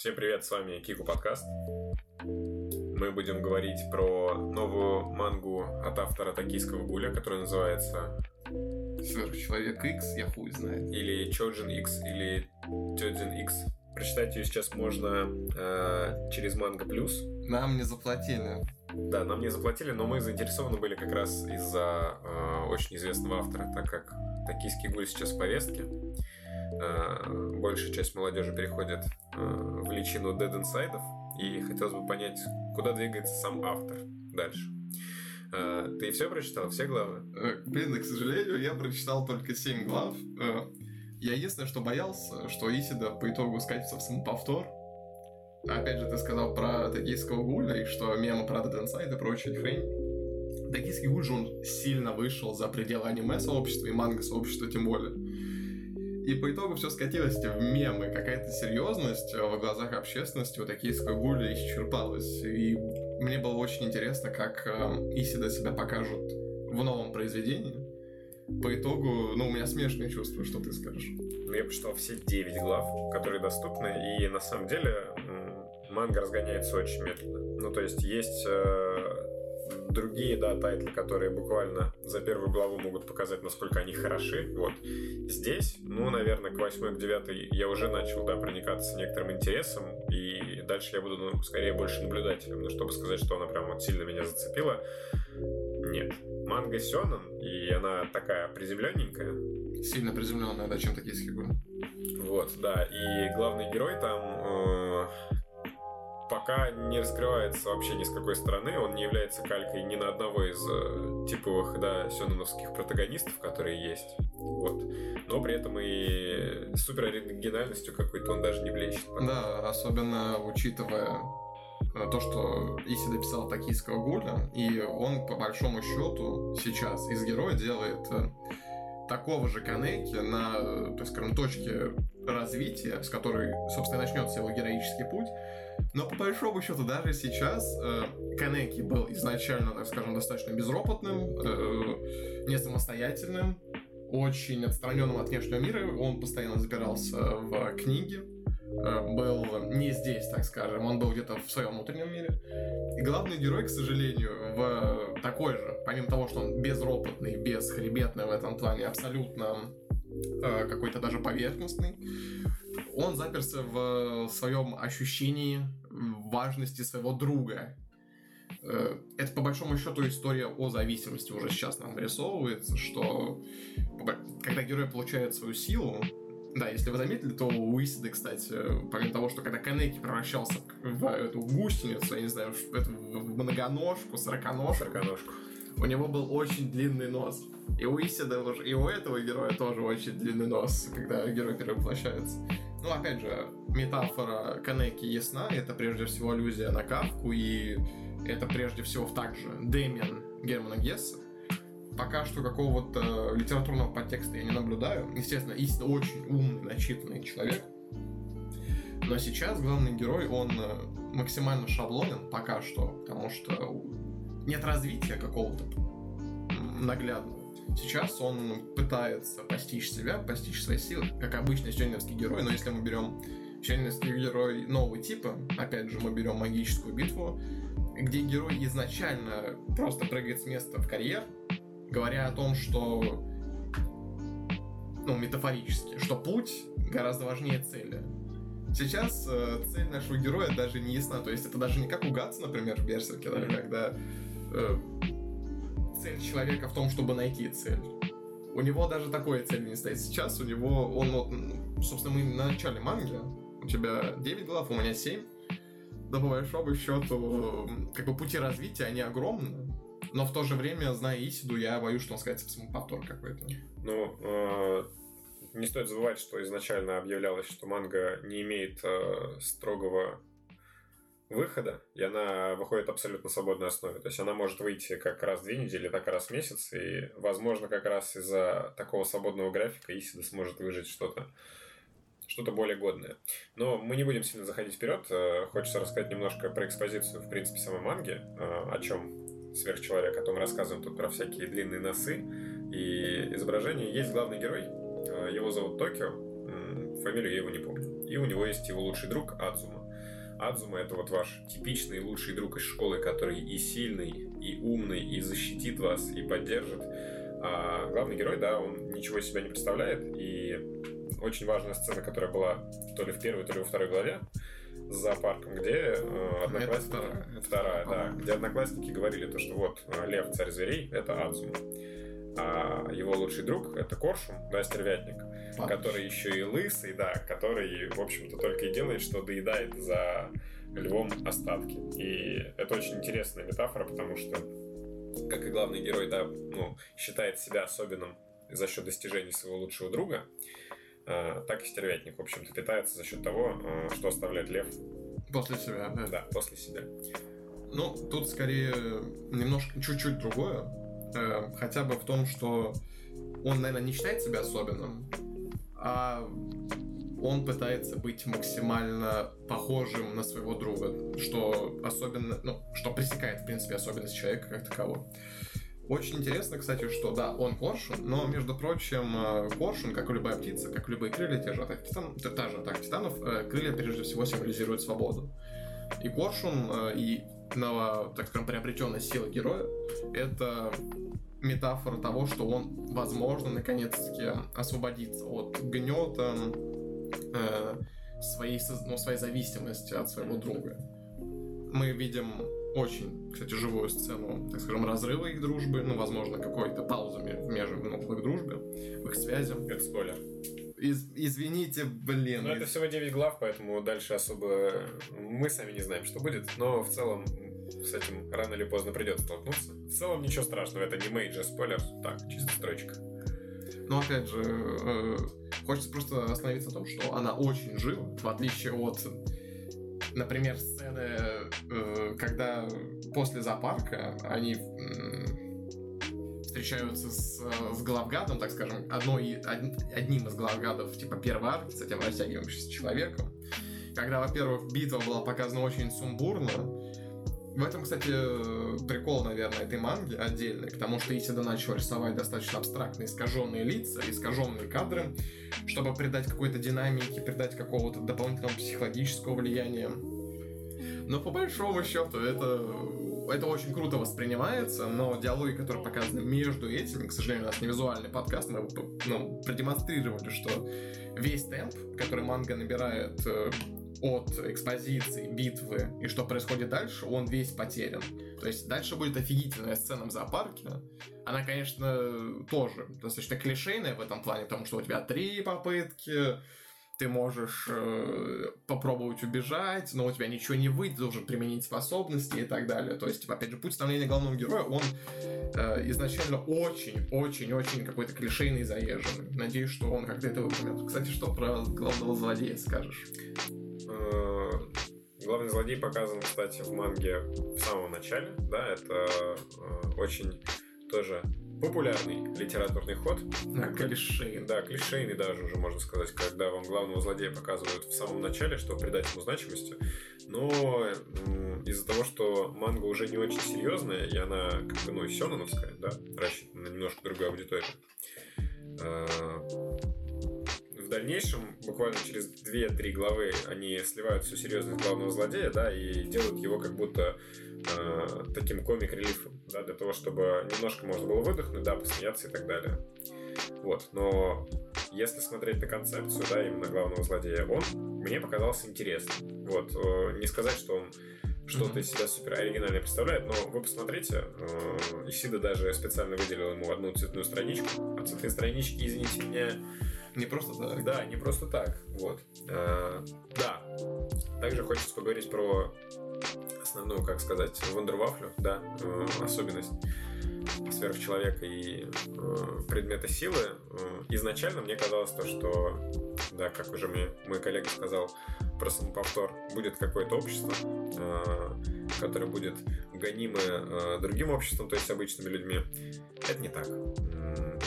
Всем привет, с вами Кику Подкаст. Мы будем говорить про новую мангу от автора Токийского гуля, которая называется Сверхчеловек X, я хуй знает. или Чоджин X, или Тёдзин X. Прочитать ее сейчас можно э, через Манго Плюс. Нам не заплатили. Да, нам не заплатили, но мы заинтересованы были как раз из-за э, очень известного автора, так как Токийский гуль сейчас в повестке. Э, большая часть молодежи переходит э, в личину Dead Inside, и хотелось бы понять, куда двигается сам автор дальше. Э, ты все прочитал, все главы? Блин, к сожалению, я прочитал только 7 глав. Я единственное, что боялся, что Исида по итогу скатится в самоповтор. Опять же, ты сказал про токийского гуля, и что мемы про Dead Inside и прочая хрень. Токийский гуль же он сильно вышел за пределы аниме-сообщества и манго-сообщества тем более. И по итогу все скатилось в мемы. Какая-то серьезность в глазах общественности у токийского гуля исчерпалась. И мне было очень интересно, как э, Исида себя покажет в новом произведении. По итогу, ну, у меня смешанные чувства, что ты скажешь. Ну, я прочитал все 9 глав, которые доступны, и на самом деле манга разгоняется очень медленно. Ну, то есть есть э, другие, да, тайтлы, которые буквально за первую главу могут показать, насколько они хороши. Вот. Здесь, ну, наверное, к 8 к 9 я уже начал, да, проникаться некоторым интересом, и дальше я буду, ну, скорее больше наблюдателем. Но чтобы сказать, что она прям вот сильно меня зацепила, нет. Манга Сёнэн, и она такая приземленненькая, Сильно приземленная, да, чем токийский гуль. Вот, да. И главный герой там э, пока не раскрывается вообще ни с какой стороны. Он не является калькой ни на одного из э, типовых, да, сёнэновских протагонистов, которые есть. Вот. Но при этом и супер оригинальностью какой-то он даже не блещет. Да, особенно учитывая э, то, что Исида писал токийского гуля, и он, по большому счету, сейчас из героя делает э, такого же Канеки на, так скажем, точке развития, с которой, собственно, начнется его героический путь. Но по большому счету даже сейчас э, Канеки был изначально, так скажем, достаточно безропотным, э, не самостоятельным, очень отстраненным от внешнего мира. Он постоянно запирался в книге, э, был не здесь, так скажем, он был где-то в своем внутреннем мире. И главный герой, к сожалению, в такой же, помимо того, что он безропотный, бесхребетный в этом плане, абсолютно э, какой-то даже поверхностный, он заперся в своем ощущении важности своего друга. Э, Это, по большому счету, история о зависимости уже сейчас нам вырисовывается, что когда герой получает свою силу, да, если вы заметили, то у Исиды, кстати, помимо того, что когда Канеки превращался в эту гусеницу, я не знаю, в, эту, многоножку, сороконожку, Сороконожку. у него был очень длинный нос. И у Исида, и у этого героя тоже очень длинный нос, когда герой перевоплощается. Ну, опять же, метафора Канеки ясна, это прежде всего аллюзия на Кавку, и это прежде всего также Дэмиан Германа Гесса. Пока что какого-то литературного подтекста я не наблюдаю. Естественно, Исида очень умный, начитанный человек. Но сейчас главный герой, он э, максимально шаблонен пока что, потому что нет развития какого-то наглядного. Сейчас он пытается постичь себя, постичь свои силы, как обычный сёнэновский герой, но если мы берем сёнэновский герой нового типа, опять же, мы берем магическую битву, где герой изначально просто прыгает с места в карьер, говоря о том, что ну, метафорически, что путь гораздо важнее цели. Сейчас э, цель нашего героя даже не ясна. То есть это даже не как у Гатса, например, в Берсерке, да, когда э, цель человека в том, чтобы найти цель. У него даже такой цели не стоит. Сейчас у него, он, вот, собственно, мы на начале манги. У тебя 9 глав, у меня 7. Да, по большому счету, как бы пути развития, они огромны. Но в то же время, зная Исиду, я боюсь, что он скатится в самоповтор какой-то. Ну, э, не стоит забывать, что изначально объявлялось, что манга не имеет э, строгого выхода, и она выходит абсолютно свободной основе. То есть она может выйти как раз две недели, так и раз в месяц, и, возможно, как раз из-за такого свободного графика Исида сможет выжить что-то что-то более годное. Но мы не будем сильно заходить вперед. Э, Хочется рассказать немножко про экспозицию, в принципе, самой манги, о чем сверхчеловек, о том рассказываем тут про всякие длинные носы и изображения. Есть главный герой, э, его зовут Токио, фамилию я его не помню. И у него есть его лучший друг Адзума. Адзума это вот ваш типичный лучший друг из школы, который и сильный, и умный, и защитит вас, и поддержит. А главный герой, да, он ничего из себя не представляет, и очень важная сцена, которая была то ли в первой, то ли во второй главе, с зоопарком, где э, одноклассники... вторая, вторая да, где одноклассники говорили то, что вот э, лев, царь зверей, это Адзума. А его лучший друг это Коршун, да, стервятник, Папа. который еще и лысый, да, который, в общем-то, только и делает, что доедает за львом остатки. И это очень интересная метафора, потому что, как и главный герой, да, ну, считает себя особенным за счет достижений своего лучшего друга, так и стервятник, в общем-то, питается за счет того, э, что оставляет лев. После себя, да? Да, после себя. Ну, тут скорее немножко, чуть-чуть другое. Э, хотя бы в том, что он, наверное, не считает себя особенным, а он пытается быть максимально похожим на своего друга, что особенно, ну, что пресекает, в принципе, особенность человека как такового. Очень интересно, кстати, что да, он коршун, но, между прочим, э, коршун, как и любая птица, как и любые крылья, те же атаки титан, та же атака титанов, э, крылья прежде всего символизируют свободу. И коршун, э, и ново, так скажем, приобретенная сила героя, это метафора того, что он, возможно, наконец-таки освободится от гнета э, своей, ну, своей зависимости от своего друга. Мы видим очень, кстати, живую сцену, так скажем, разрыва их дружбы, ну, возможно, какой-то паузы между ну, в их дружбе, в их связи. Это спойлер. Из, извините, блин. Ну, это всего 9 глав, поэтому дальше особо мы сами не знаем, что будет, но в целом с этим рано или поздно придется столкнуться. В целом ничего страшного, это не major спойлер, так, чисто строчка. Но опять же, э, хочется просто остановиться на том, что она очень жива, в отличие от например, сцены, э, когда после зоопарка они встречаются с, с главгадом, так скажем, одной, одним из главгадов, типа первой арки, с этим растягивающимся человеком. Когда, во-первых, битва была показана очень сумбурно, в этом, кстати, прикол, наверное, этой манги отдельный, потому что Исида начал рисовать достаточно абстрактные, искаженные лица, искаженные кадры, чтобы придать какой-то динамики, придать какого-то дополнительного психологического влияния. Но по большому счету это, это очень круто воспринимается, но диалоги, которые показаны между этими, к сожалению, у нас не визуальный подкаст, мы ну, продемонстрировали, что весь темп, который манга набирает э, от экспозиции, битвы и что происходит дальше, он весь потерян. То есть дальше будет офигительная сцена в зоопарке. Она, конечно, тоже достаточно клишейная в этом плане, потому что у тебя три попытки, ты можешь э, попробовать убежать, но у тебя ничего не выйдет, должен применить способности и так далее. То есть, опять же, путь становления главного героя, он э, изначально очень-очень-очень какой-то клишейный заезженный. Надеюсь, что он как-то это выпрямит. Кстати, что про главного злодея скажешь? Э, главный злодей показан, кстати, в манге в самом начале, да, это э, очень тоже популярный литературный ход. Да, клишейный. Да, клишейный даже уже можно сказать, когда вам главного злодея показывают в самом начале, чтобы придать ему значимости. Но из-за того, что манга уже не очень серьезная, и она как бы, ну, сёнэновская, да, рассчитана на немножко другую аудиторию, э, дальнейшем, буквально через 2-3 главы, они сливают всю серьезность главного злодея, да, и делают его как будто э, таким комик-релифом, да, для того, чтобы немножко можно было выдохнуть, да, посмеяться и так далее. Вот, но если смотреть на концепцию, да, именно главного злодея, он мне показался интересным. Вот, э, не сказать, что он что-то из себя супер оригинальное представляет, но вы посмотрите, э, Исида даже специально выделил ему одну цветную страничку, а цветные странички, извините меня, не просто так. Да, не просто так. Вот. Э, да. Также хочется поговорить про основную, как сказать, вундервафлю, да, э, особенность сверхчеловека и э, предмета силы. Изначально мне казалось то, что, да, как уже мне мой коллега сказал про самоповтор, будет какое-то общество, э, которое будет гонимо э, другим обществом, то есть обычными людьми. Это не так.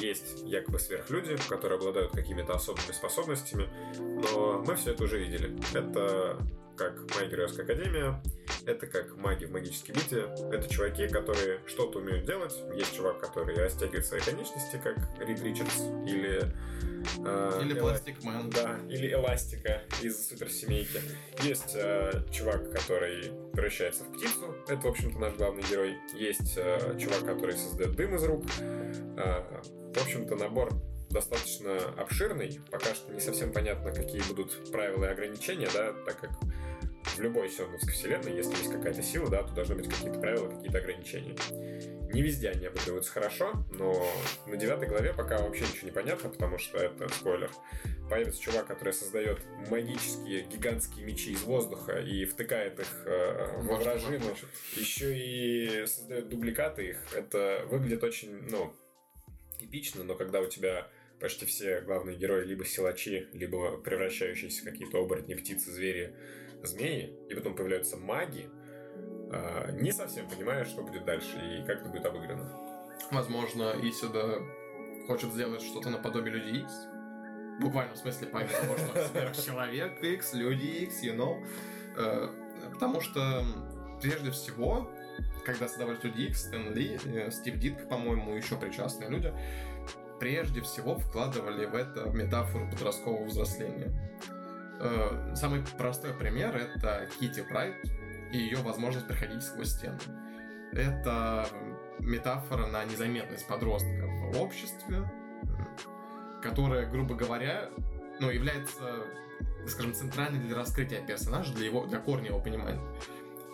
Есть якобы сверхлюди, которые обладают какими-то особыми способностями, но мы все это уже видели. Это как «Моя академия», это как маги в магической битве. Это чуваки, которые что-то умеют делать. Есть чувак, который растягивает свои конечности, как Рид Ричардс, или... Э, или Пластик Мэн. Да, или Эластика из суперсемейки. Есть э, чувак, который превращается в птицу. Это, в общем-то, наш главный герой. Есть э, чувак, который создает дым из рук. Э, в общем-то, набор достаточно обширный. Пока что не совсем понятно, какие будут правила и ограничения, да, так как в любой сёрновской вселенной, если есть какая-то сила, да, то должны быть какие-то правила, какие-то ограничения. Не везде они обыгрываются хорошо, но на девятой главе пока вообще ничего не понятно, потому что это спойлер. Появится чувак, который создает магические гигантские мечи из воздуха и втыкает их э, во вражину, еще и создает дубликаты их. Это выглядит очень, ну, эпично, но когда у тебя почти все главные герои либо силачи, либо превращающиеся в какие-то оборотни, птицы, звери, змеи, и потом появляются маги, а, не совсем понимая, что будет дальше и как это будет обыграно. Возможно, Исида хочет сделать что-то наподобие Люди Икс. Буквально в смысле, помимо того, что сверхчеловек X, Люди Икс, you know. Э, потому что, прежде всего, когда создавались Люди Икс, Стэн Ли, э, Стив Дитк, по-моему, еще причастные люди, прежде всего вкладывали в это метафору подросткового взросления. Э, самый простой пример — это Кити Прайд и ее возможность проходить сквозь стены. Это метафора на незаметность подростка в обществе, которая, грубо говоря, ну, является, скажем, центральной для раскрытия персонажа, для его, для корня его понимания.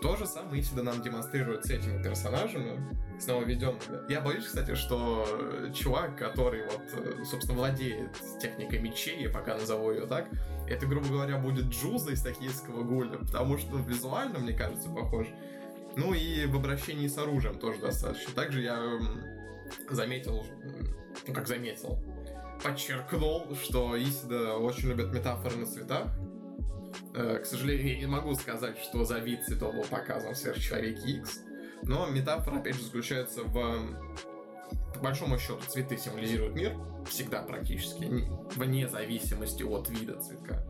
То же самое всегда нам демонстрируют с этими персонажами, с нововведенными. Я боюсь, кстати, что чувак, который вот, собственно, владеет техникой мечей, я пока назову ее так, это, грубо говоря, будет Джуза из токийского гуля, потому что визуально, мне кажется, похож. Ну и в обращении с оружием тоже достаточно. Также я заметил, ну как заметил, подчеркнул, что Исида очень любят метафоры на цветах. Э, к сожалению, я не могу сказать, что за вид цветов был показан в сверхчеловеке X, но метафора, опять же, заключается в по большому счету цветы символизируют мир, всегда практически, вне зависимости от вида цветка.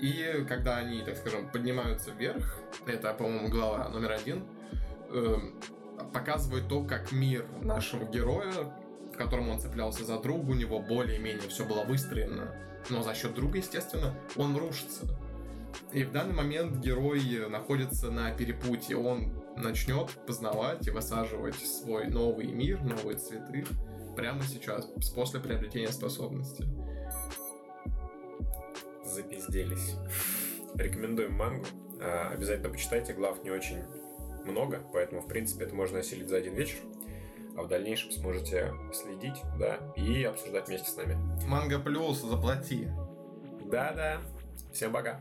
И когда они, так скажем, поднимаются вверх, это, по-моему, глава номер один, э, показывает то, как мир нашего героя, в котором он цеплялся за друга, у него более-менее все было выстроено, но за счет друга, естественно, он рушится. И в данный момент герой находится на перепутье. Он начнет познавать и высаживать свой новый мир, новые цветы прямо сейчас, после приобретения способности. Запизделись. Рекомендуем мангу. А, обязательно почитайте, глав не очень много, поэтому, в принципе, это можно осилить за один вечер. А в дальнейшем сможете следить, да, и обсуждать вместе с нами. Манга плюс, заплати. Да-да. Всем пока.